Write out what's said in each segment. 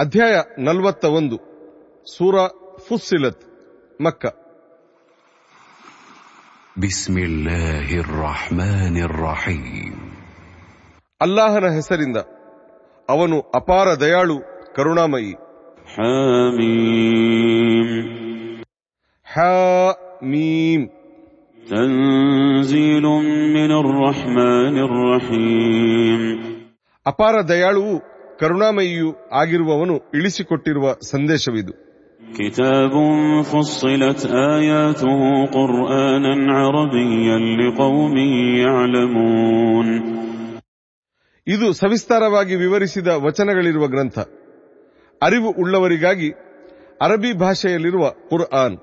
ಅಧ್ಯಾಯ ನಲವತ್ತ ಒಂದು ಸೂರ ಫುಸ್ಸಿಲತ್ ಮಕ್ಕ. ಅಲ್ಲಾಹನ ಹೆಸರಿಂದ ಅವನು ಅಪಾರ ದಯಾಳು ಕರುಣಾಮಯಿ. ಹ ಮೀಂ ಅಪಾರ ದಯಾಳುವು ಕರುಣಾಮಯಿಯೂ ಆಗಿರುವವನು ಇಳಿಸಿಕೊಟ್ಟಿರುವ ಸಂದೇಶವಿದು كتاب فصلت آياته قرآنا عربيا لقوم يعلمون ಇದು ಸವಿಸ್ತಾರವಾಗಿ ವಿವರಿಸಿದ ವಚನಗಳಿರುವ ಗ್ರಂಥ ಅರಿವು ಉಳ್ಳವರಿಗಾಗಿ ಅರಬಿ ಭಾಷೆಯಲ್ಲಿರುವ ಕುರ್ಆನ್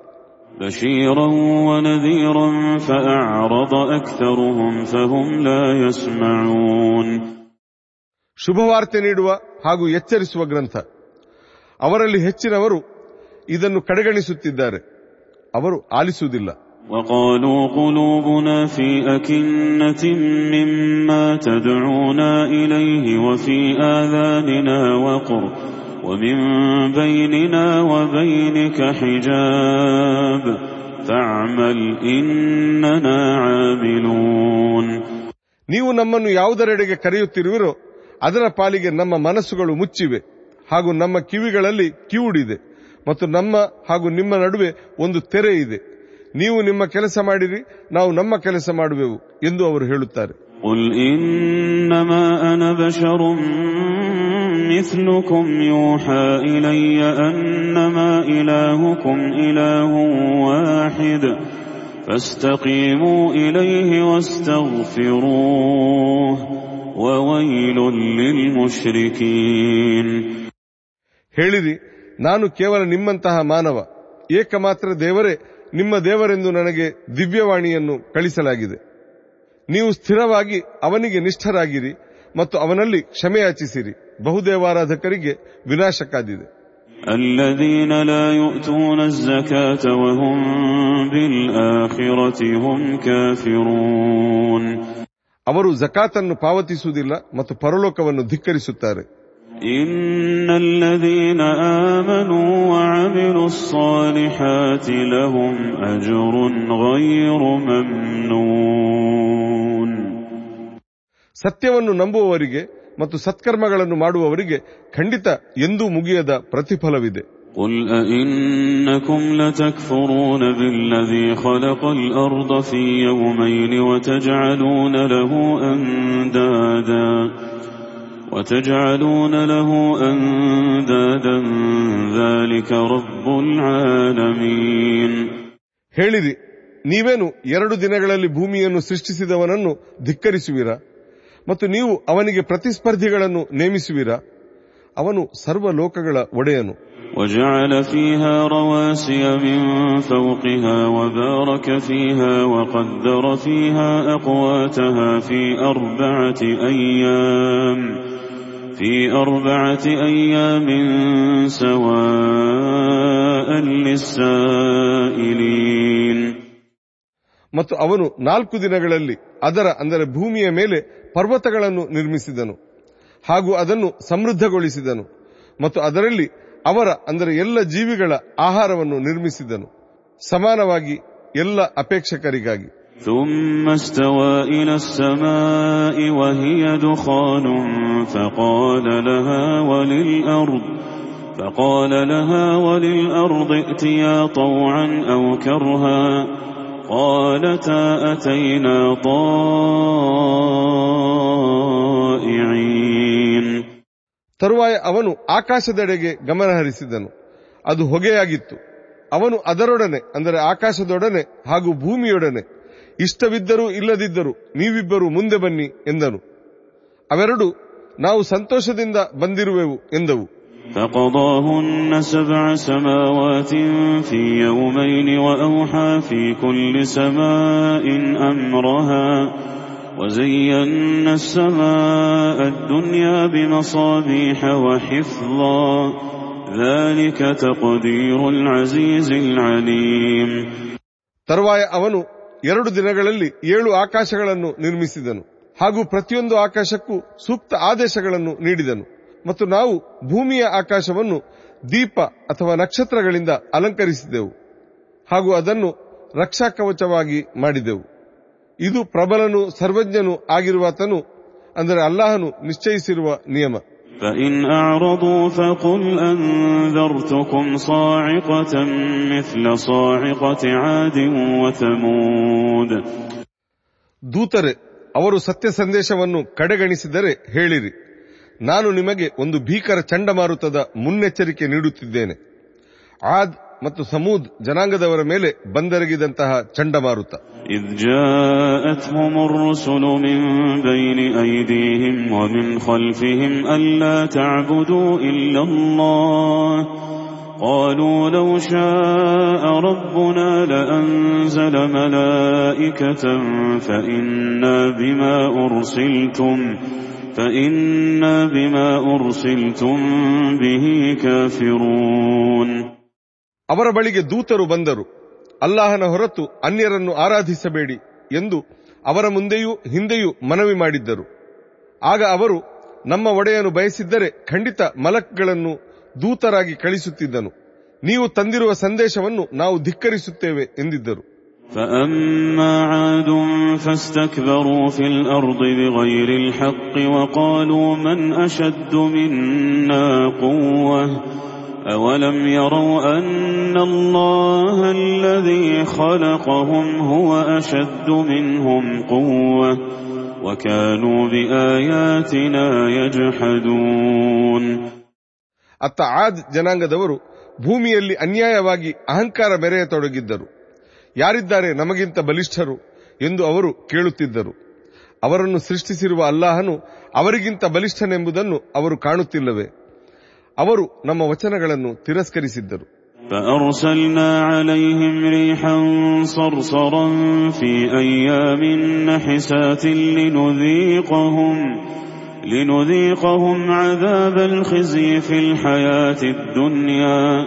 بشيرا ونذيرا فأعرض أكثرهم فهم لا يسمعون ಶುಭವಾರ್ತೆ ನೀಡುವ ಹಾಗೂ ಎಚ್ಚರಿಸುವ ಗ್ರಂಥ ಅವರಲ್ಲಿ ಹೆಚ್ಚಿನವರು ಇದನ್ನು ಕಡೆಗಣಿಸುತ್ತಿದ್ದಾರೆ ಅವರು ಆಲಿಸುವುದಿಲ್ಲ وقالوا قلوبنا في أكنة مما تدعونا إليه وفي آذاننا وقر ومن بيننا وبينك حجاب فاعمل إننا عاملون ನೀವು ನಮ್ಮನ್ನು ಯಾವುದರೆಡೆಗೆ ಕರೆಯುತ್ತಿರುವಿರೋ ಅದರ ಪಾಲಿಗೆ ನಮ್ಮ ಮನಸ್ಸುಗಳು ಮುಚ್ಚಿವೆ ಹಾಗೂ ನಮ್ಮ ಕಿವಿಗಳಲ್ಲಿ ಕಿವುಡಿದೆ ಮತ್ತು ನಮ್ಮ ಹಾಗೂ ನಿಮ್ಮ ನಡುವೆ ಒಂದು ತೆರೆ ಇದೆ ನೀವು ನಿಮ್ಮ ಕೆಲಸ ಮಾಡಿರಿ ನಾವು ನಮ್ಮ ಕೆಲಸ ಮಾಡುವೆವು ಎಂದು ಅವರು ಹೇಳುತ್ತಾರೆ قل إنما أنا بشر مثلكم يوحى إلي أنما إلهكم إله واحد فاستقيموا إليه واستغفروه وويل للمشركين ಹೇಳಿರಿ ನಾನು ಕೇವಲ ನಿಮ್ಮಂತಹ ಮಾನವ ಏಕಮಾತ್ರ ದೇವರೇ ನಿಮ್ಮ ದೇವರೆಂದು ನನಗೆ ದಿವ್ಯವಾಣಿಯನ್ನು ಕಳಿಸಲಾಗಿದೆ ನೀವು ಸ್ಥಿರವಾಗಿ ಅವನಿಗೆ ನಿಷ್ಠರಾಗಿರಿ ಮತ್ತು ಅವನಲ್ಲಿ ಕ್ಷಮೆಯಾಚಿಸಿರಿ ಬಹುದೇವಾರಾಧಕರಿಗೆ ವಿನಾಶ ಕಾದಿದೆ الذين لا يؤتون الزكاة وهم بالآخرة هم كافرون ಅವರು ಜಕಾತನ್ನು ಪಾವತಿಸುವುದಿಲ್ಲ ಮತ್ತು ಪರಲೋಕವನ್ನು ಧಿಕ್ಕರಿಸುತ್ತಾರೆ إن الذين آمنوا وعملوا الصالحات لهم أجر غير ممنون ಸತ್ಯವನ್ನು ನಂಬುವವರಿಗೆ ಮತ್ತು ಸತ್ಕರ್ಮಗಳನ್ನು ಮಾಡುವವರಿಗೆ ಖಂಡಿತ ಎಂದೂ ಮುಗಿಯದ ಪ್ರತಿಫಲವಿದೆ قل أئنكم لتكفرون بالذي خلق الأرض في يومين وتجعلون له أندادا وتجعلون له أندادا ذلك رب العالمين ಹೇಳಿರಿ ನೀವೇನು ಎರಡು ದಿನಗಳಲ್ಲಿ ಭೂಮಿಯನ್ನು ಸೃಷ್ಟಿಸಿದವನನ್ನು ಧಿಕ್ಕರಿಸುವಿರಾ ಮತ್ತು ನೀವು ಅವನಿಗೆ ಪ್ರತಿಸ್ಪರ್ಧಿಗಳನ್ನು ನೇಮಿಸುವಿರಾ ಅವನು ಸರ್ವ ಲೋಕಗಳ ಒಡೆಯನು وجعل فيها رواسي من فوقها وبارك فيها وقدر فيها أقواتها في أربعة أيام في أربعة أيام سواء للسائلين ಮತ್ತು ಅವನು ನಾಲ್ಕು ದಿನಗಳಲ್ಲಿ ಅದರ ಅಂದರೆ ಭೂಮಿಯ ಮೇಲೆ ಪರ್ವತಗಳನ್ನು ನಿರ್ಮಿಸಿದನು ಹಾಗೂ ಅದನ್ನು ಸಮೃದ್ಧಗೊಳಿಸಿದನು ಮತ್ತು ಅದರಲ್ಲಿ ಅವರ ಅಂದರೆ ಎಲ್ಲ ಜೀವಿಗಳ ಆಹಾರವನ್ನು ನಿರ್ಮಿಸಿದನು ಸಮಾನವಾಗಿ ಎಲ್ಲ ಅಪೇಕ್ಷಕರಿಗಾಗಿ ثم استوى إلى السماء وهي دخان فقال لها وللأرض فقال لها وللأرض ائتيا طوعا أو كرها قالتا أتينا طائعين ತರುವಾಯ ಅವನು ಆಕಾಶದೆಡೆಗೆ ಗಮನಹರಿಸಿದನು ಅದು ಹೊಗೆಯಾಗಿತ್ತು ಅವನು ಅದರೊಡನೆ ಅಂದರೆ ಆಕಾಶದೊಡನೆ ಹಾಗೂ ಭೂಮಿಯೊಡನೆ ಇಷ್ಟವಿದ್ದರೂ ಇಲ್ಲದಿದ್ದರೂ ನೀವಿಬ್ಬರು ಮುಂದೆ ಬನ್ನಿ ಎಂದನು ಅವೆರಡು ನಾವು ಸಂತೋಷದಿಂದ ಬಂದಿರುವೆವು ಎಂದವು فقضاهن سبع سماوات في يومين وأوحى في كل سماء أمرها وزينا السماء الدنيا بمصابيح وحفظا ذلك تقدير العزيز العليم ತರುವಾಯ ಅವನು ಎರಡು ದಿನಗಳಲ್ಲಿ ಏಳು ಆಕಾಶಗಳನ್ನು ನಿರ್ಮಿಸಿದನು ಹಾಗೂ ಪ್ರತಿಯೊಂದು ಆಕಾಶಕ್ಕೂ ಸೂಕ್ತ ಆದೇಶಗಳನ್ನು ನೀಡಿದನು ಮತ್ತು ನಾವು ಭೂಮಿಯ ಆಕಾಶವನ್ನು ದೀಪ ಅಥವಾ ನಕ್ಷತ್ರಗಳಿಂದ ಅಲಂಕರಿಸಿದೆವು ಹಾಗೂ ಅದನ್ನು ರಕ್ಷಾ ಕವಚವಾಗಿ ಮಾಡಿದೆವು ಇದು ಪ್ರಬಲನು ಸರ್ವಜ್ಞನು ಆಗಿರುವಾತನು ಅಂದರೆ ಅಲ್ಲಾಹನು ನಿಶ್ಚಯಿಸಿರುವ ನಿಯಮ فإن أعرضوا فقل أنذرتكم صاعقة مثل صاعقة عاد وثمود ದೂತರೆ ಅವರು ಸತ್ಯ ಸಂದೇಶವನ್ನು ಕಡೆಗಣಿಸಿದರೆ ಹೇಳಿರಿ ನಾನು ನಿಮಗೆ ಒಂದು ಭೀಕರ ಚಂಡಮಾರುತದ ಮುನ್ನೆಚ್ಚರಿಕೆ ನೀಡುತ್ತಿದ್ದೇನೆ ಆದ್ ಮತ್ತು ಸಮೂದ್ ಜನಾಂಗದವರ ಮೇಲೆ ಬಂದೆರಗಿದಂತಹ ಚಂಡಮಾರುತ إذ جاءتهم الرسل من بين أيديهم ومن خلفهم ألا تعبدوا إلا الله قالوا لو شاء ربنا لأنزل ملائكة فإنا بما أرسلتم فإنا بما أرسلتم به كافرون ಅವರ ಬಳಿಗೆ ದೂತರು ಬಂದರು ಅಲ್ಲಾಹನ ಹೊರತು ಅನ್ಯರನ್ನು ಆರಾಧಿಸಬೇಡಿ ಎಂದು ಅವರ ಮುಂದೆಯೂ ಹಿಂದೆಯೂ ಮನವಿ ಮಾಡಿದ್ದರು ಆಗ ಅವರು ನಮ್ಮ ಒಡೆಯನು ಬಯಸಿದ್ದರೆ ಖಂಡಿತ ಮಲಕ್ಗಳನ್ನು ದೂತರಾಗಿ ಕಳಿಸುತ್ತಿದ್ದನು ನೀವು ತಂದಿರುವ ಸಂದೇಶವನ್ನು ನಾವು ಧಿಕ್ಕರಿಸುತ್ತೇವೆ ಎಂದಿದ್ದರು فأما عاد فاستكبروا في الأرض بغير الحق وقالوا من أشد منا قوة أولم يروا أن الله الذي خلقهم هو أشد منهم قوة وكانوا بآياتنا يجحدون ಅತ್ತ ಆದ್ ಜನಾಂಗದವರು ಭೂಮಿಯಲ್ಲಿ ಅನ್ಯಾಯವಾಗಿ ಅಹಂಕಾರ ಮೆರೆಯತೊಡಗಿದ್ದರು ಯಾರಿದ್ದಾರೆ ನಮಗಿಂತ ಬಲಿಷ್ಠರು ಎಂದು ಅವರು ಕೇಳುತ್ತಿದ್ದರು ಅವರನ್ನು ಸೃಷ್ಟಿಸಿರುವ ಅಲ್ಲಾಹನು ಅವರಿಗಿಂತ ಬಲಿಷ್ಠನೆಂಬುದನ್ನು ಅವರು ಕಾಣುತ್ತಿಲ್ಲವೇ ಅವರು ನಮ್ಮ ವಚನಗಳನ್ನು ತಿರಸ್ಕರಿಸಿದ್ದರು فأرسلنا عليهم ريحا صرصرا في أيام نحسات لنذيقهم لنذيقهم عذاب الخزي في الحياة الدنيا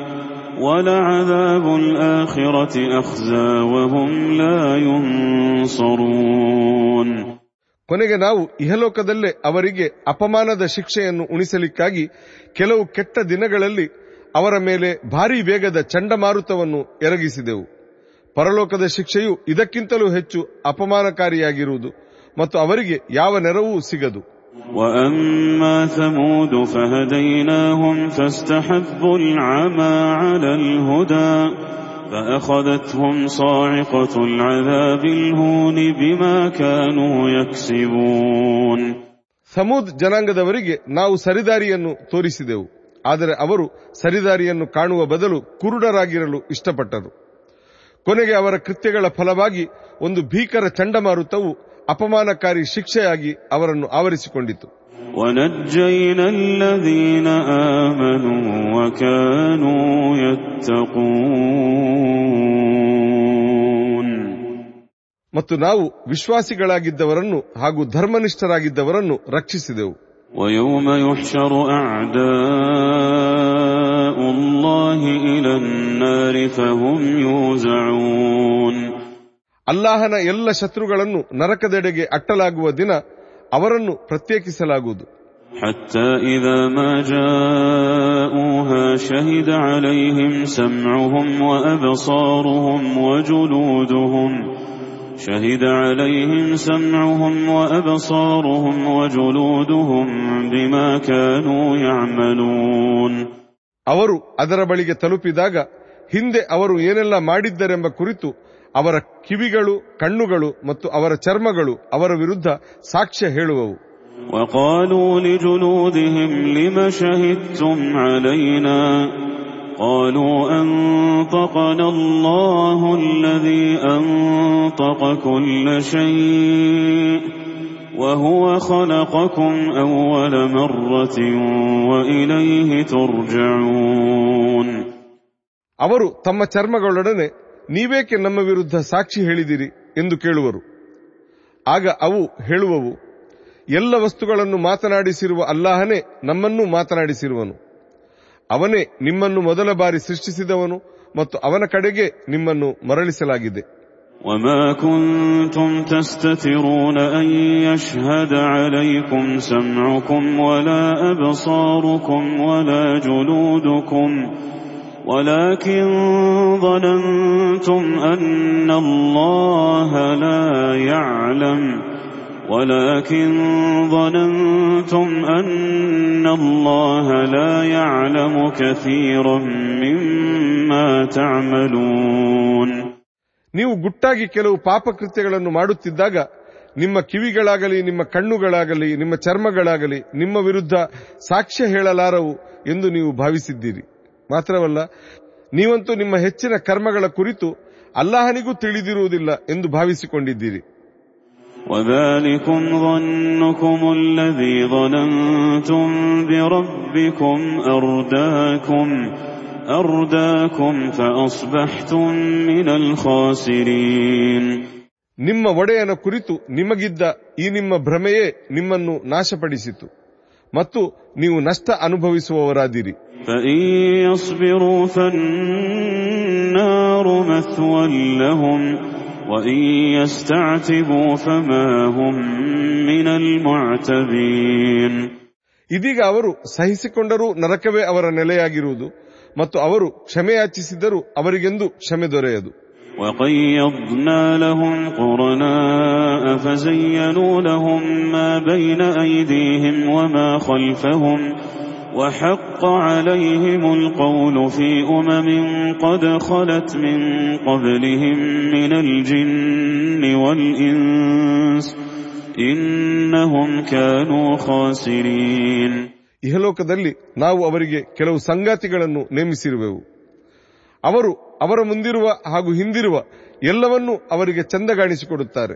ولعذاب الآخرة أخزى وهم لا ينصرون ಕೊನೆಗೆ ನಾವು ಇಹಲೋಕದಲ್ಲೇ ಅವರಿಗೆ ಅಪಮಾನದ ಶಿಕ್ಷೆಯನ್ನು ಉಣಿಸಲಿಕ್ಕಾಗಿ ಕೆಲವು ಕೆಟ್ಟ ದಿನಗಳಲ್ಲಿ ಅವರ ಮೇಲೆ ಭಾರೀ ವೇಗದ ಚಂಡಮಾರುತವನ್ನು ಎರಗಿಸಿದೆವು ಪರಲೋಕದ ಶಿಕ್ಷೆಯು ಇದಕ್ಕಿಂತಲೂ ಹೆಚ್ಚು ಅಪಮಾನಕಾರಿಯಾಗಿರುವುದು ಮತ್ತು ಅವರಿಗೆ ಯಾವ ನೆರವೂ ಸಿಗದು وأما ثمود فهديناهم فاستحبوا العمى على الهدى فأخذتهم صاعقة العذاب الهون بما كانوا يكسبون ಸಮೂದ್ ಜನಾಂಗದವರಿಗೆ ನಾವು ಸರಿದಾರಿಯನ್ನು ತೋರಿಸಿದೆವು ಆದರೆ ಅವರು ಸರಿದಾರಿಯನ್ನು ಕಾಣುವ ಬದಲು ಕುರುಡರಾಗಿರಲು ಇಷ್ಟಪಟ್ಟರು ಕೊನೆಗೆ ಅವರ ಕೃತ್ಯಗಳ ಫಲವಾಗಿ ಒಂದು ಭೀಕರ ಚಂಡಮಾರುತವು ಅಪಮಾನಕಾರಿ ಶಿಕ್ಷೆಯಾಗಿ ಅವರನ್ನು ಆವರಿಸಿಕೊಂಡಿತು ونجينا الذين آمنوا وكانوا يتقون ಮತ್ತು ನಾವು ವಿಶ್ವಾಸಿಗಳಾಗಿದ್ದವರನ್ನು ಹಾಗೂ ಧರ್ಮನಿಷ್ಠರಾಗಿದ್ದವರನ್ನು ರಕ್ಷಿಸಿದೆವು ويوم يحشر أعداء الله إلى النار فهم يوزعون ಅಲ್ಲಾಹನ ಎಲ್ಲ ಶತ್ರುಗಳನ್ನು ನರಕದೆಡೆಗೆ ಅಟ್ಟಲಾಗುವ ದಿನ ಅವರನ್ನು ಪ್ರತ್ಯೇಕಿಸಲಾಗುವುದು حتى إذا ما جاءوها شهد عليهم سمعهم وأبصارهم وجلودهم شهد عليهم سمعهم وأبصارهم وجلودهم بما كانوا يعملون ಅವರು ಅದರ ಬಳಿಗೆ ತಲುಪಿದಾಗ ಹಿಂದೆ ಅವರು ಏನೆಲ್ಲ ಮಾಡಿದ್ದರೆಂಬ ಕುರಿತು ಅವರ ಕಿವಿಗಳು ಕಣ್ಣುಗಳು ಮತ್ತು ಅವರ ಚರ್ಮಗಳು ಅವರ ವಿರುದ್ಧ ಸಾಕ್ಷ್ಯ ಹೇಳುವವು وقالوا لجلودهم لم شهدتم علينا قالوا أنطقنا الله الذي أنطق كل شيء وهو خلقكم أول مرة وإليه ترجعون ಅವರು ತಮ್ಮ ಚರ್ಮಗಳೊಡನೆ ನೀವೇಕೆ ನಮ್ಮ ವಿರುದ್ಧ ಸಾಕ್ಷಿ ಹೇಳಿದಿರಿ ಎಂದು ಕೇಳುವರು ಆಗ ಅವು ಹೇಳುವವು ಎಲ್ಲ ವಸ್ತುಗಳನ್ನು ಮಾತನಾಡಿಸಿರುವ ಅಲ್ಲಾಹನೇ ನಮ್ಮನ್ನೂ ಮಾತನಾಡಿಸಿರುವನು ಅವನೇ ನಿಮ್ಮನ್ನು ಮೊದಲ ಬಾರಿ ಸೃಷ್ಟಿಸಿದವನು ಮತ್ತು ಅವನ ಕಡೆಗೆ ನಿಮ್ಮನ್ನು ಮರಳಿಸಲಾಗಿದೆ وما كنتم تستترون أن يشهد عليكم سمعكم ولا أبصاركم ولا جلودكم ولكن ظننتم أن الله لا يعلم ولكن ظننتم أن الله لا يعلم كثيرا مما تعملون ನೀವು ಗುಟ್ಟಾಗಿ ಕೆಲವು ಪಾಪಕೃತ್ಯಗಳನ್ನು ಮಾಡುತ್ತಿದ್ದಾಗ ನಿಮ್ಮ ಕಿವಿಗಳಾಗಲಿ ನಿಮ್ಮ ಕಣ್ಣುಗಳಾಗಲಿ ನಿಮ್ಮ ಚರ್ಮಗಳಾಗಲಿ ನಿಮ್ಮ ವಿರುದ್ಧ ಸಾಕ್ಷ್ಯ ಹೇಳಲಾರವು ಎಂದು ನೀವು ಭಾವಿಸಿದ್ದೀರಿ ಮಾತ್ರವಲ್ಲ ನೀವಂತೂ ನಿಮ್ಮ ಹೆಚ್ಚಿನ ಕರ್ಮಗಳ ಕುರಿತು ಅಲ್ಲಾಹನಿಗೂ ತಿಳಿದಿರುವುದಿಲ್ಲ ಎಂದು ಭಾವಿಸಿಕೊಂಡಿದ್ದೀರಿ وذلكم ظنكم الذي ظننتم بربكم أرداكم أرداكم فأصبحتم من الخاسرين ನಿಮ್ಮ ಒಡೆಯನ ಕುರಿತು ನಿಮಗಿದ್ದ ಈ ನಿಮ್ಮ ಭ್ರಮೆಯೇ ನಿಮ್ಮನ್ನು ನಾಶಪಡಿಸಿತು ಮತ್ತು ನೀವು ನಷ್ಟ ಅನುಭವಿಸುವವರಾದಿರಿ. ಇದೀಗ ಅವರು ಸಹಿಸಿಕೊಂಡರೂ ನರಕವೇ ಅವರ ನೆಲೆಯಾಗಿರುವುದು ಮತ್ತು ಅವರು ಕ್ಷಮೆಯಾಚಿಸಿದರೂ ಅವರಿಗೆಂದು ಕ್ಷಮೆ ದೊರೆಯದು. وقيضنا لهم قرناء فزينوا لهم ما بين أيديهم وما خلفهم وحق عليهم القول في أمم قد خلت من قبلهم من الجن والإنس إنهم كانوا خاسرين ಇಹಲೋಕದಲ್ಲಿ ನಾವು ಅವರಿಗೆ ಕೆಲವು ಸಂಗಾತಿಗಳನ್ನು ನೇಮಿಸಿರುವೆವು ಅವರು ಅವರ ಮುಂದಿರುವ ಹಾಗೂ ಹಿಂದಿರುವ ಎಲ್ಲವನ್ನೂ ಅವರಿಗೆ ಚಂದಗಾಣಿಸಿಕೊಡುತ್ತಾರೆ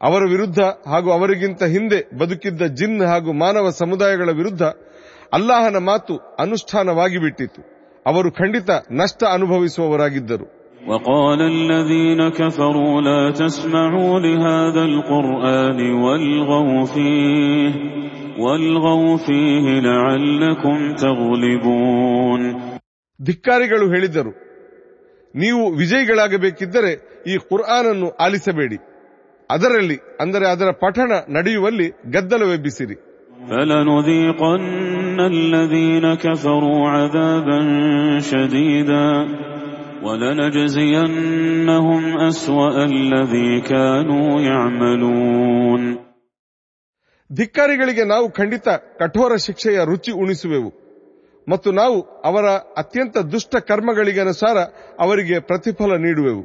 ಅವರ ವಿರುದ್ಧ ಹಾಗೂ ಅವರಿಗಿಂತ ಹಿಂದೆ ಬದುಕಿದ್ದ ಜಿನ್ ಹಾಗೂ ಮಾನವ ಸಮುದಾಯಗಳ ವಿರುದ್ಧ ಅಲ್ಲಾಹನ ಮಾತು ಅನುಷ್ಠಾನವಾಗಿ ಬಿಟ್ಟಿತು ಅವರು ಖಂಡಿತ ನಷ್ಟ ಅನುಭವಿಸುವವರಾಗಿದ್ದರು وقال الذين كفروا لا تسمعوا لهذا القرآن والغوا فيه والغوا فيه لعلكم تغلبون ಧಿಕ್ಕಾರಿಗಳು ಹೇಳಿದರು ನೀವು ವಿಜಯಿಗಳಾಗಬೇಕಿದ್ದರೆ ಈ ಕುರ್ಆನನ್ನು ಆಲಿಸಬೇಡಿ. ಅದರಲ್ಲಿ ಅಂದರೆ ಅದರ ಪಠಣ ನಡೆಯುವಲ್ಲಿ ಗದ್ದಲವೆಬ್ಬಿಸಿರಿ ಧಿಕ್ಕಾರಿಗಳಿಗೆ ನಾವು ಖಂಡಿತ ಕಠೋರ ಶಿಕ್ಷೆಯ ರುಚಿ ಉಣಿಸುವೆವು. ಮತ್ತು ನಾವು ಅವರ ಅತ್ಯಂತ ದುಷ್ಟ ಕರ್ಮಗಳಿಗನುಸಾರ ಅವರಿಗೆ ಪ್ರತಿಫಲ ನೀಡುವೆವು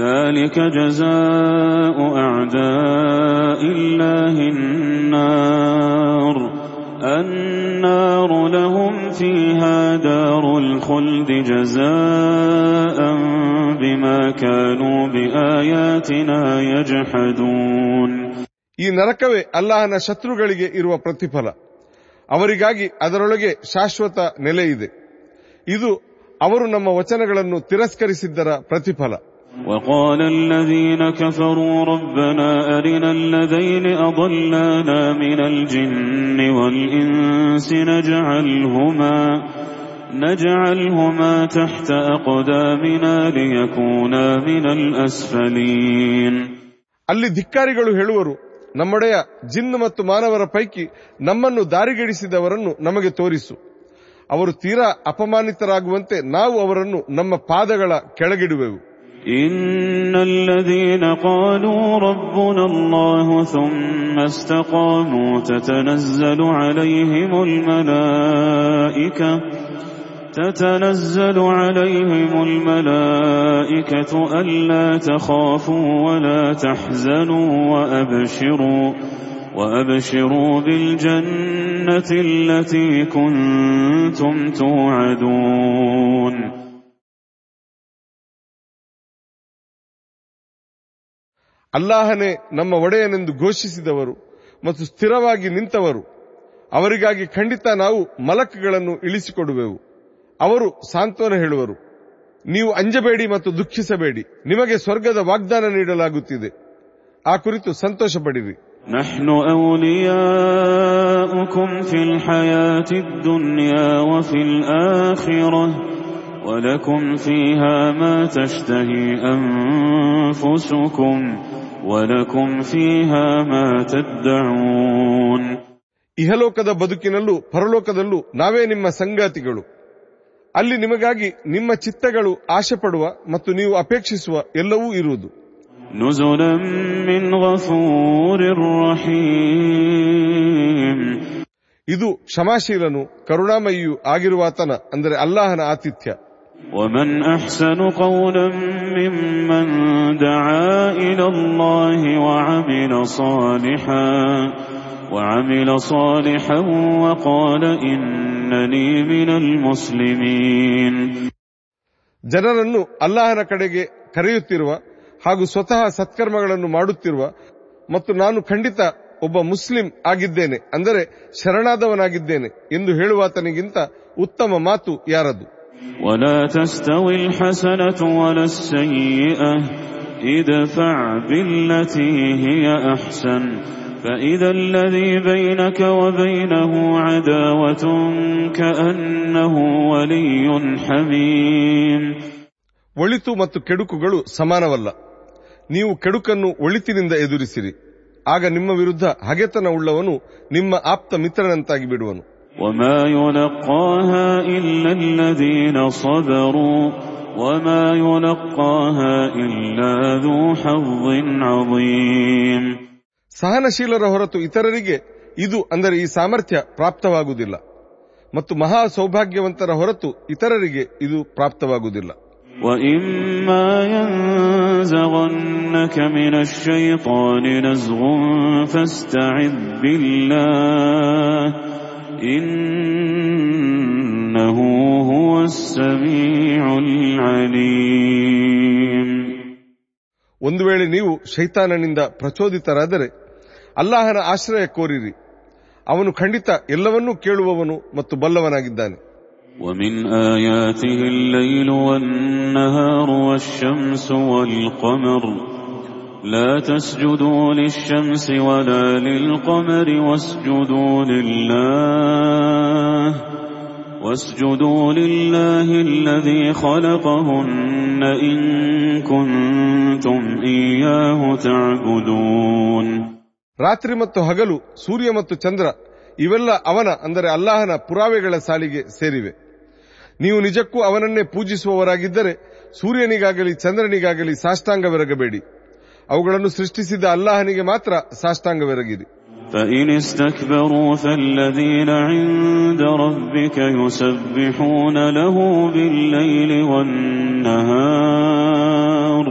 ذلك جزاء أعداء الله النار النار لهم فيها دار الخلد جزاء بما كانوا بآياتنا يجحدون ಈ ನರಕವೇ ಅಲ್ಲಾಹನ ಶತ್ರುಗಳಿಗೆ ಇರುವ ಪ್ರತಿಫಲ ಅವರಿಗಾಗಿ ಅದರೊಳಗೆ ಶಾಶ್ವತ ನೆಲೆ ಇದೆ ಇದು ಅವರು ನಮ್ಮ ವಚನಗಳನ್ನು ತಿರಸ್ಕರಿಸಿದ್ದರ ಪ್ರತಿಫಲ وقال الذين كفروا ربنا أرنا الذين أضلانا من الجن والإنس نجعلهما نجعلهما تحت أقدامنا ليكونا من الأسفلين ಅಲ್ಲಿ ಧಿಕ್ಕಾರಿಗಳು ಹೇಳುವರು ನಮ್ಮೊಡೆಯ ಜಿನ್ನು ಮತ್ತು ಮಾನವರ ಪೈಕಿ ನಮ್ಮನ್ನು ದಾರಿಗೆಡಿಸಿದವರನ್ನು ನಮಗೆ ತೋರಿಸು ಅವರು ತೀರಾ ಅಪಮಾನಿತರಾಗುವಂತೆ ನಾವು ಅವರನ್ನು ನಮ್ಮ ಪಾದಗಳ ಕೆಳಗಿಡುವೆವು إن الذين قالوا ربنا الله ثم استقاموا تتنزل عليهم الملائكة تتنزل عليهم الملائكة ألا تخافوا ولا تحزنوا وأبشروا وأبشروا بالجنة التي كنتم توعدون ಅಲ್ಲಾಹನೇ ನಮ್ಮ ಒಡೆಯನೆಂದು ಘೋಷಿಸಿದವರು ಮತ್ತು ಸ್ಥಿರವಾಗಿ ನಿಂತವರು ಅವರಿಗಾಗಿ ಖಂಡಿತ ನಾವು ಮಲಕ್ಗಳನ್ನು ಇಳಿಸಿಕೊಡುವೆವು ಅವರು ಸಾಂತ್ವನ ಹೇಳುವರು ನೀವು ಅಂಜಬೇಡಿ ಮತ್ತು ದುಃಖಿಸಬೇಡಿ ನಿಮಗೆ ಸ್ವರ್ಗದ ವಾಗ್ದಾನ ನೀಡಲಾಗುತ್ತಿದೆ ಆ ಕುರಿತು ಸಂತೋಷ ಪಡಿರಿ نحن أولياؤكم في الحياة الدنيا وفي الآخرة ولكم فيها ما تشتهي أنفسكم ولكم فيها ما تدعون ಇಹಲೋಕದ ಬದುಕಿನಲ್ಲೂ ಪರಲೋಕದಲ್ಲೂ ನಾವೇ ನಿಮ್ಮ ಸಂಗಾತಿಗಳು ಅಲ್ಲಿ ನಿಮಗಾಗಿ ನಿಮ್ಮ ಚಿತ್ತಗಳು ಆಶೆ ಪಡುವ ಮತ್ತು ನೀವು ಅಪೇಕ್ಷಿಸುವ ಎಲ್ಲವೂ ಇರುವುದು نزلا من غفور رحيم ಇದು ಕ್ಷಮಾಶೀಲನು ಕರುಣಾಮಯಿಯೂ ಆಗಿರುವಾತನ ಅಂದರೆ ಅಲ್ಲಾಹನ ಆತಿಥ್ಯ ومن أحسن قولا ممن دعا إلى الله وعمل صالحا وعمل صالحا وقال إنني من المسلمين ಜನರನ್ನು ಅಲ್ಲಾಹನ ಕಡೆಗೆ ಕರೆಯುತ್ತಿರುವ ಹಾಗೂ ಸ್ವತಃ ಸತ್ಕರ್ಮಗಳನ್ನು ಮಾಡುತ್ತಿರುವ ಮತ್ತು ನಾನು ಖಂಡಿತ ಒಬ್ಬ ಮುಸ್ಲಿಂ ಆಗಿದ್ದೇನೆ ಅಂದರೆ ಶರಣಾದವನಾಗಿದ್ದೇನೆ ಎಂದು ಹೇಳುವಾತನಿಗಿಂತ ಉತ್ತಮ ಮಾತು ಯಾರದು ولا تستوي الحسنة ولا السيئة ادفع بالتي هي أحسن فإذا الذي بينك وبينه عداوة كأنه ولي حميم ಒಳಿತು ಮತ್ತು ಕೆಡುಕುಗಳು ಸಮಾನವಲ್ಲ ನೀವು ಕೆಡುಕನ್ನು ಒಳಿತಿನಿಂದ ಎದುರಿಸಿರಿ ಆಗ ನಿಮ್ಮ ವಿರುದ್ಧ ಹಗೆತನ ಉಳ್ಳವನು ನಿಮ್ಮ ಆಪ್ತ ಮಿತ್ರನಂತಾಗಿ ಬಿಡುವನು وما يلقاها إلا الذين صبروا وما يلقاها إلا ذو حظ عظيم ಸಹನಶೀಲರ ಹೊರತು ಇತರರಿಗೆ ಇದು ಅಂದರೆ ಈ ಸಾಮರ್ಥ್ಯ ಪ್ರಾಪ್ತವಾಗುವುದಿಲ್ಲ ಮತ್ತು ಮಹಾ ಸೌಭಾಗ್ಯವಂತರ ಹೊರತು ಇತರರಿಗೆ ಇದು ಪ್ರಾಪ್ತವಾಗುವುದಿಲ್ಲ وإما ينزغنك من الشيطان نزغ فاستعذ بالله إنه هو السميع العليم ಒಂದು ವೇಳೆ ನೀವು ಶೈತಾನನಿಂದ ಪ್ರಚೋದಿತರಾದರೆ ಅಲ್ಲಾಹನ ಆಶ್ರಯ ಕೋರಿರಿ ಅವನು ಖಂಡಿತ ಎಲ್ಲವನ್ನೂ ಕೇಳುವವನು ಮತ್ತು ಬಲ್ಲವನಾಗಿದ್ದಾನೆ ومن آياته الليل والنهار والشمس والقمر لا تسجدوا للشمس ولا للقمر واسجدوا لله واسجدوا لله الذي خلقهن إن كنتم إياه تعبدون ರಾತ್ರಿ ಮತ್ತು ಹಗಲು ಸೂರ್ಯ ಮತ್ತು ಚಂದ್ರ ಇವೆಲ್ಲ ಅವನ ಅಂದರೆ ಅಲ್ಲಾಹನ ಪುರಾವೆಗಳ ಸಾಲಿಗೆ ಸೇರಿವೆ ನೀವು ನಿಜಕ್ಕೂ ಅವನನ್ನೇ ಪೂಜಿಸುವವರಾಗಿದ್ದರೆ ಸೂರ್ಯನಿಗಾಗಲಿ ಚಂದ್ರನಿಗಾಗಲಿ ಸಾಷ್ಟಾಂಗವೆರಗಬೇಡಿ ಅವುಗಳನ್ನು ಸೃಷ್ಟಿಸಿದ ಅಲ್ಲಾಹನಿಗೆ ಮಾತ್ರ ಸಾಷ್ಟಾಂಗವೆರಗಿರಿ فإن استكبروا فالذين عند ربك يسبحون له بالليل والنهار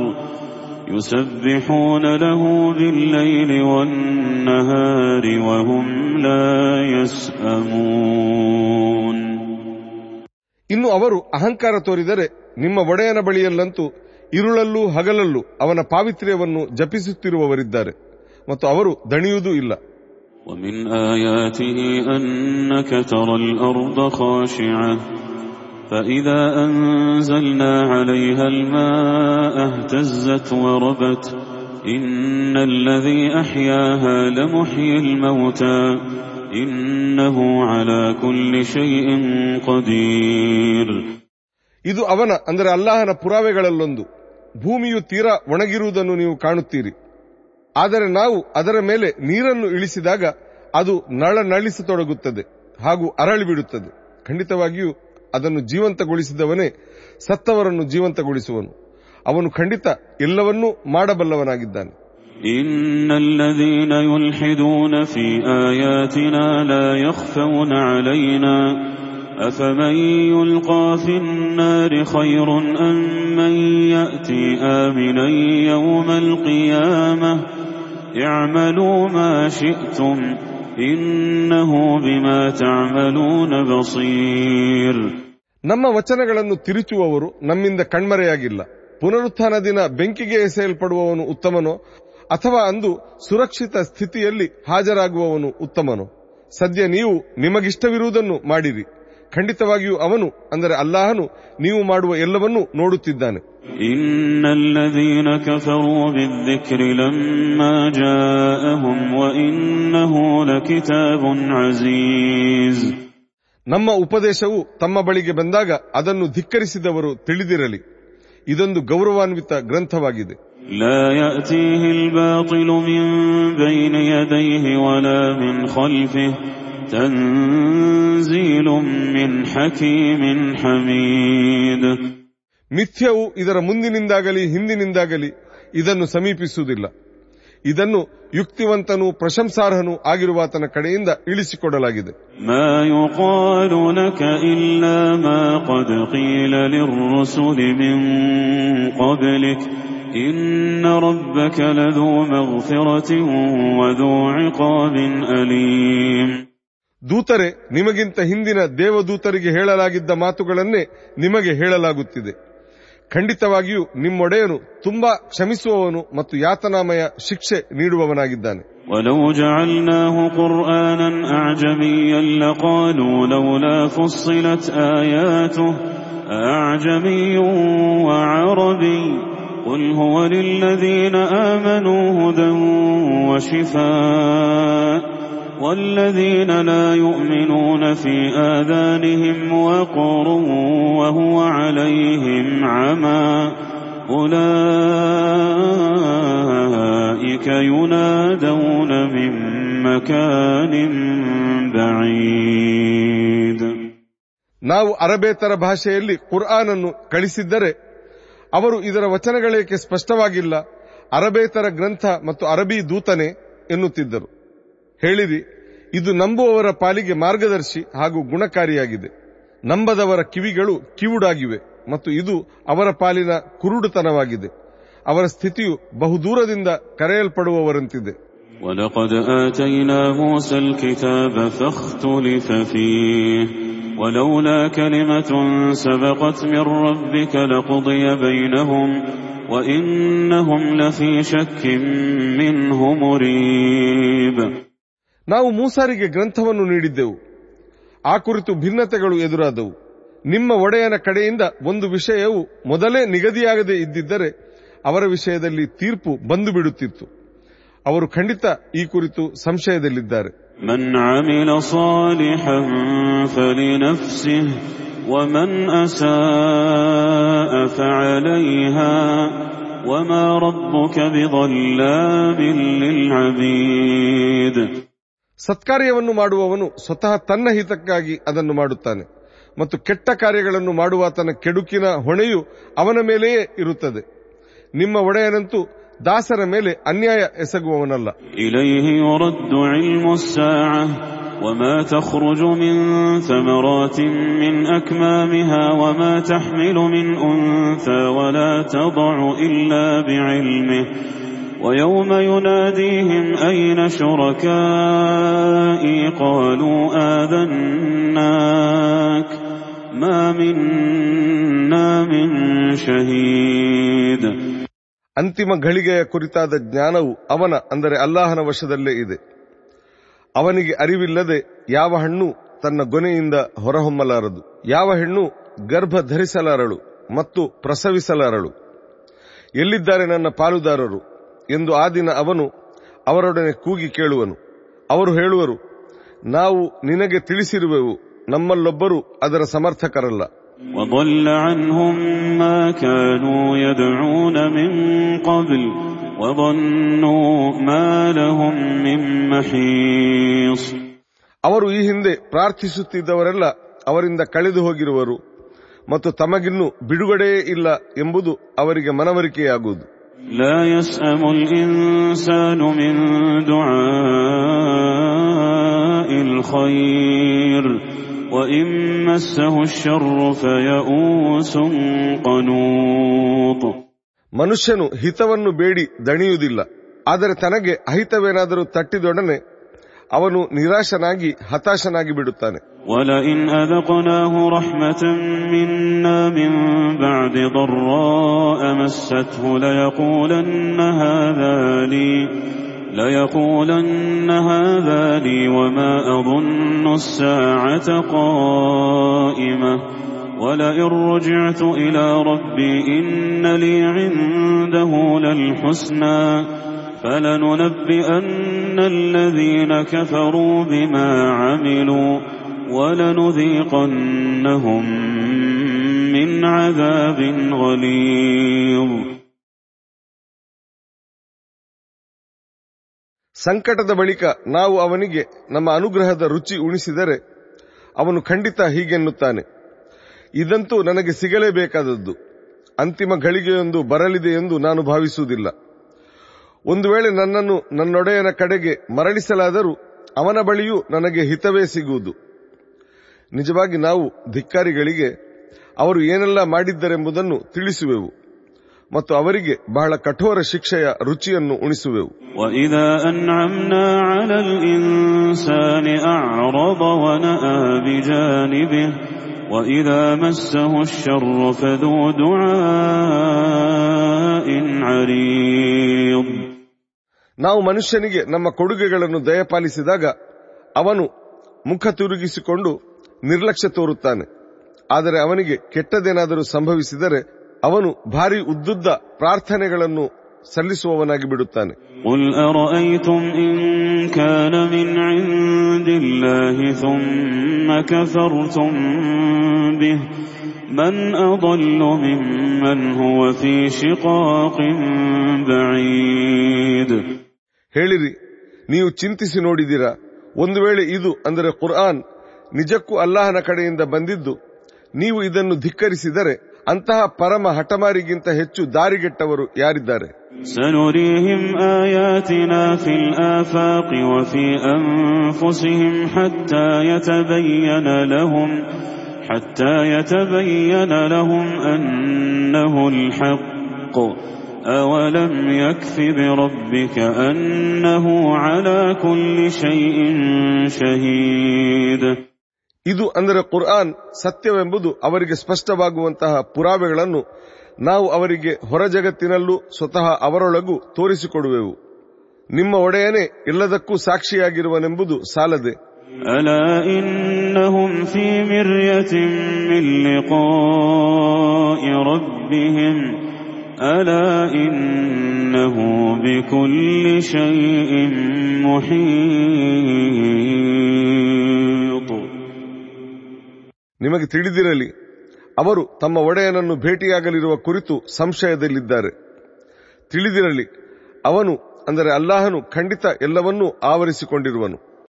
يسبحون له بالليل والنهار وهم لا يسأمون ಇನ್ನು ಅವರು ಅಹಂಕಾರ ತೋರಿದರೆ ನಿಮ್ಮ ಒಡೆಯನ ಬಳಿಯಲ್ಲಂತೂ ಇರುಳಲ್ಲೂ ಹಗಲಲ್ಲೂ ಅವನ ಪಾವಿತ್ರ್ಯವನ್ನು ಜಪಿಸುತ್ತಿರುವವರಿದ್ದಾರೆ ಮತ್ತು ಅವರು ದಣಿಯುವುದೂ ಇಲ್ಲ ومن آياته أنك ترى الأرض خاشعة فإذا أنزلنا عليها الماء اهتزت وربت إن الذي أحياها لمحيي الموتى إنه على كل شيء قدير ಇದು ಅವನ ಅಂದರೆ ಅಲ್ಲಾಹನ ಪುರಾವೆಗಳಲ್ಲೊಂದು ಭೂಮಿಯು ತೀರಾ ಒಣಗಿರುವುದನ್ನು ನೀವು ಕಾಣುತ್ತೀರಿ ಆದರೆ ನಾವು ಅದರ ಮೇಲೆ ನೀರನ್ನು ಇಳಿಸಿದಾಗ ಅದು ನಳನಳಿಸತೊಡಗುತ್ತದೆ ಹಾಗೂ ಅರಳಿಬಿಡುತ್ತದೆ ಖಂಡಿತವಾಗಿಯೂ ಅದನ್ನು ಜೀವಂತಗೊಳಿಸಿದವನೇ ಸತ್ತವರನ್ನು ಜೀವಂತಗೊಳಿಸುವನು ಅವನು ಖಂಡಿತ ಎಲ್ಲವನ್ನೂ ಮಾಡಬಲ್ಲವನಾಗಿದ್ದಾನೆ إن الذين يلحدون في آياتنا لا يخفون علينا أفمن يلقى في النار خير أم من يأتي آمنا يوم القيامة اعملوا ما شئتم إنه بما تعملون بصير ನಮ್ಮ ವಚನಗಳನ್ನು ತಿರುಚುವವರು ನಮ್ಮಿಂದ ಕಣ್ಮರೆಯಾಗಿಲ್ಲ ಪುನರುತ್ಥಾನ ದಿನ ಬೆಂಕಿಗೆ ಎಸೆಯಲ್ಪಡುವವನು ಉತ್ತಮನೋ ಅಥವಾ ಅಂದು ಸುರಕ್ಷಿತ ಸ್ಥಿತಿಯಲ್ಲಿ ಹಾಜರಾಗುವವನು ಉತ್ತಮನೋ ಸದ್ಯ ನೀವು ನಿಮಗಿಷ್ಟವಿರುವುದನ್ನು ಮಾಡಿರಿ ಖಂಡಿತವಾಗಿಯೂ ಅವನು ಅಂದರೆ ಅಲ್ಲಾಹನು ನೀವು ಮಾಡುವ ಎಲ್ಲವನ್ನೂ ನೋಡುತ್ತಿದ್ದಾನೆ إن الذين كفروا بالذكر لما جاءهم وإنه لكتاب عزيز ನಮ್ಮ ಉಪದೇಶವು ತಮ್ಮ ಬಳಿಗೆ ಬಂದಾಗ ಅದನ್ನು ಧಿಕ್ಕರಿಸಿದವರು ತಿಳಿದಿರಲಿ ಇದೊಂದು ಗೌರವಾನ್ವಿತ ಗ್ರಂಥವಾಗಿದೆ لا يأتيه الباطل من بين يديه ولا من خلفه تنزيل من حكيم حميد ಮಿಥ್ಯವು ಇದರ ಮುಂದಿನಿಂದಾಗಲಿ ಹಿಂದಿನಿಂದಾಗಲಿ ಇದನ್ನು ಸಮೀಪಿಸುವುದಿಲ್ಲ ಇದನ್ನು ಯುಕ್ತಿವಂತನೂ ಪ್ರಶಂಸಾರ್ಹನೂ ಆಗಿರುವಾತನ ಕಡೆಯಿಂದ ಇಳಿಸಿಕೊಡಲಾಗಿದೆ ದೂತರೆ ನಿಮಗಿಂತ ಹಿಂದಿನ ದೇವದೂತರಿಗೆ ಹೇಳಲಾಗಿದ್ದ ಮಾತುಗಳನ್ನೇ ನಿಮಗೆ ಹೇಳಲಾಗುತ್ತಿದೆ ಖಂಡಿತವಾಗಿಯೂ ನಿಮ್ಮೊಡೆಯನು ತುಂಬಾ ಕ್ಷಮಿಸುವವನು ಮತ್ತು ಯಾತನಾಮಯ ಶಿಕ್ಷೆ ನೀಡುವವನಾಗಿದ್ದಾನೆ ولو جعلناه قرآنا أعجميا لقالوا لولا فصلت آياته أعجمي وعربي قل هو للذين آمنوا هدى وشفاء والذين لا يؤمنون في آذانهم وقر وهو عليهم عمى أولئك ينادون من مكان بعيد ನಾವು ಅರಬೇತರ ಭಾಷೆಯಲ್ಲಿ ಕುರ್ಆನ್ ಅನ್ನು ಕಳಿಸಿದ್ದರೆ ಅವರು ಇದರ ವಚನಗಳೇಕೆ ಸ್ಪಷ್ಟವಾಗಿಲ್ಲ ಅರಬೇತರ ಗ್ರಂಥ ಮತ್ತು ಅರಬಿ ದೂತನೆ ಎನ್ನುತ್ತಿದ್ದರು ಹೇಳಿರಿ ಇದು ನಂಬುವವರ ಪಾಲಿಗೆ ಮಾರ್ಗದರ್ಶಿ ಹಾಗೂ ಗುಣಕಾರಿಯಾಗಿದೆ ನಂಬದವರ ಕಿವಿಗಳು ಕಿವುಡಾಗಿವೆ ಮತ್ತು ಇದು ಅವರ ಪಾಲಿನ ಕುರುಡುತನವಾಗಿದೆ ಅವರ ಸ್ಥಿತಿಯು ಬಹುದೂರದಿಂದ ಕರೆಯಲ್ಪಡುವವರಂತಿದೆ ولقد آتينا موسى الكتاب فاختلف فيه ولولا كلمة سبقت من ربك لقضي بينهم وإنهم لفي شك منه مريب ನಾವು ಮೂಸಾರಿಗೆ ಗ್ರಂಥವನ್ನು ನೀಡಿದ್ದೆವು. ಆ ಕುರಿತು ಭಿನ್ನತೆಗಳು ಎದುರಾದವು. ನಿಮ್ಮ ಒಡೆಯನ ಕಡೆಯಿಂದ ಒಂದು ವಿಷಯವು ಮೊದಲೇ ನಿಗದಿಯಾಗದೇ ಇದ್ದಿದ್ದರೆ ಅವರ ವಿಷಯದಲ್ಲಿ ತೀರ್ಪು ಬಂದು ಬಿಡುತ್ತಿತ್ತು ಅವರು ಖಂಡಿತ ಈ ಕುರಿತು ಸಂಶಯದಲ್ಲಿದ್ದಾರೆ. ಸತ್ಕಾರ್ಯವನ್ನು ಮಾಡುವವನು ಸ್ವತಃ ತನ್ನ ಹಿತಕ್ಕಾಗಿ ಅದನ್ನು ಮಾಡುತ್ತಾನೆ ಮತ್ತು ಕೆಟ್ಟ ಕಾರ್ಯಗಳನ್ನು ಮಾಡುವಾತನ ಕೆಡುಕಿನ ಹೊಣೆಯು ಅವನ ಮೇಲೆಯೇ ಇರುತ್ತದೆ ನಿಮ್ಮ ಒಡೆಯನಂತೂ ದಾಸರ ಮೇಲೆ ಅನ್ಯಾಯ ಎಸಗುವವನಲ್ಲ إليه يرد علم الساعة وما تخرج من ثمرات من أكمامها وما تحمل من أنثى ولا تضع إلا بعلمه ويوم يناديهم أين شركائي قالوا آذناك ما منا من شهيد ಅಂತಿಮ ಘಳಿಗೆಯ ಕುರಿತಾದ ಜ್ಞಾನವು ಅವನ ಅಂದರೆ ಅಲ್ಲಾಹನ ವಶದಲ್ಲೇ ಇದೆ ಅವನಿಗೆ ಅರಿವಿಲ್ಲದೆ ಯಾವ ಹಣ್ಣು ತನ್ನ ಗೊನೆಯಿಂದ ಹೊರಹೊಮ್ಮಲಾರದು ಯಾವ ಹೆಣ್ಣು ಗರ್ಭ ಧರಿಸಲಾರಳು ಮತ್ತು ಪ್ರಸವಿಸಲಾರಳು ಎಲ್ಲಿದ್ದಾರೆ ನನ್ನ ಪಾಲುದಾರರು ಎಂದು ಆ ದಿನ ಅವನು ಅವರೊಡನೆ ಕೂಗಿ ಕೇಳುವನು ಅವರು ಹೇಳುವರು ನಾವು ನಿನಗೆ ತಿಳಿಸಿರುವೆವು ನಮ್ಮಲ್ಲೊಬ್ಬರು ಅದರ ಸಮರ್ಥಕರಲ್ಲ وضل عنهم ما كانوا يدعون من قبل وظنوا ما لهم من محيص ಅವರು ಈ ಹಿಂದೆ ಪ್ರಾರ್ಥಿಸುತ್ತಿದ್ದವರೆಲ್ಲ ಅವರಿಂದ ಕಳೆದು ಹೋಗಿರುವರು ಮತ್ತು ತಮಗಿನ್ನೂ ಬಿಡುಗಡೆಯೇ ಇಲ್ಲ ಎಂಬುದು ಅವರಿಗೆ ಮನವರಿಕೆಯಾಗುವುದು لا يسأم الإنسان من دعاء الخير وإن مسه الشر فيئوس قنوط ಮನುಷ್ಯನು ಹಿತವನ್ನು ಬೇಡಿ ದಣಿಯುವುದಿಲ್ಲ ಆದರೆ ತನಗೆ ಅಹಿತವೇನಾದರೂ ತಟ್ಟಿದೊಡನೆ ಅವನು ನಿರಾಶನಾಗಿ ಹತಾಶನಾಗಿ ಬಿಡುತ್ತಾನೆ ولئن أذقناه رحمة منا من بعد ضراء مسته ليقولن هذا لي ليقولن هذا لي وما أظن الساعة قائمة ولئن رجعت إلى ربي إن لي عنده للحسنى فلننبئن الذين كفروا بما عملوا ولنذيقنهم من عذاب غليظ ಸಂಕಟದ ಬಳಿಕ ನಾವು ಅವನಿಗೆ ನಮ್ಮ ಅನುಗ್ರಹದ ರುಚಿ ಉಣಿಸಿದರೆ ಅವನು ಖಂಡಿತ ಹೀಗೆನ್ನುತ್ತಾನೆ ಇದಂತೂ ನನಗೆ ಸಿಗಲೇಬೇಕಾದದ್ದು ಅಂತಿಮ ಗಳಿಗೆಯೊಂದು ಬರಲಿದೆ ಎಂದು ನಾನು ಭಾವಿಸುವುದಿಲ್ಲ ಒಂದು ವೇಳೆ ನನ್ನನ್ನು ನನ್ನೊಡೆಯನ ಕಡೆಗೆ ಮರಳಿಸಲಾದರೂ ಅವನ ಬಳಿಯೂ ನನಗೆ ಹಿತವೇ ಸಿಗುವುದು. ನಿಜವಾಗಿ ನಾವು ಧಿಕ್ಕಾರಿಗಳಿಗೆ ಅವರು ಏನೆಲ್ಲ ಮಾಡಿದ್ದರೆಂಬುದನ್ನು ತಿಳಿಸುವೆವು ಮತ್ತು ಅವರಿಗೆ ಬಹಳ ಕಠೋರ ಶಿಕ್ಷೆಯ ರುಚಿಯನ್ನು ಉಣಿಸುವೆವು. ನಾವು ಮನುಷ್ಯನಿಗೆ ನಮ್ಮ ಕೊಡುಗೆಗಳನ್ನು ದಯಪಾಲಿಸಿದಾಗ ಅವನು ಮುಖ ತಿರುಗಿಸಿಕೊಂಡು ನಿರ್ಲಕ್ಷ್ಯ ತೋರುತ್ತಾನೆ. ಆದರೆ ಅವನಿಗೆ ಕೆಟ್ಟದೇನಾದರೂ ಸಂಭವಿಸಿದರೆ ಅವನು ಭಾರಿ ಉದ್ದುದ್ದ ಪ್ರಾರ್ಥನೆಗಳನ್ನು ಸಲ್ಲಿಸುವವನಾಗಿ ಬಿಡುತ್ತಾನೆ. ಹೇಳಿರಿ ನೀವು ಚಿಂತಿಸಿ ನೋಡಿದಿರಾ ಒಂದು ವೇಳೆ ಇದು ಅಂದರೆ ಕುರ್ಆನ್ ನಿಜಕ್ಕೂ ಅಲ್ಲಾಹನ ಕಡೆಯಿಂದ ಬಂದಿದ್ದು ನೀವು ಇದನ್ನು ಧಿಕ್ಕರಿಸಿದರೆ ಅಂತಹ ಪರಮ ಹಠಮಾರಿಗಿಂತ ಹೆಚ್ಚು ದಾರಿಗೆಟ್ಟವರು ಯಾರಿದ್ದಾರೆ سنريهم آياتنا في الآفاق وفي أنفسهم حتى يتبين لهم حتى يتبين لهم أنه الحق أولم يكف بربك أنه على كل شيء شهيد ಇದು ಅಂದರೆ ಕುರ್ಆನ್ ಸತ್ಯವೆಂಬುದು ಅವರಿಗೆ ಸ್ಪಷ್ಟವಾಗುವಂತಹ ಪುರಾವೆಗಳನ್ನು ನಾವು ಅವರಿಗೆ ಹೊರ ಜಗತ್ತಿನಲ್ಲೂ ಸ್ವತಃ ಅವರೊಳಗೂ ತೋರಿಸಿಕೊಡುವೆವು ನಿಮ್ಮ ಒಡೆಯನೇ ಎಲ್ಲದಕ್ಕೂ ಸಾಕ್ಷಿಯಾಗಿರುವನೆಂಬುದು ಸಾಲದೆ ألا إنهم في مرية من لقاء ربهم ألا إنه بكل شيء محيط ನಿಮಗೆ ತಿಳಿದಿರಲಿ ಅವರು ತಮ್ಮ ಒಡೆಯನನ್ನು ಭೇಟಿಯಾಗಲಿರುವ ಕುರಿತು ಸಂಶಯದಲ್ಲಿದ್ದಾರೆ ತಿಳಿದಿರಲಿ ಅವನು ಅಂದರೆ ಅಲ್ಲಾಹನು ಖಂಡಿತ ಎಲ್ಲವನ್ನೂ ಆವರಿಸಿಕೊಂಡಿರುವನು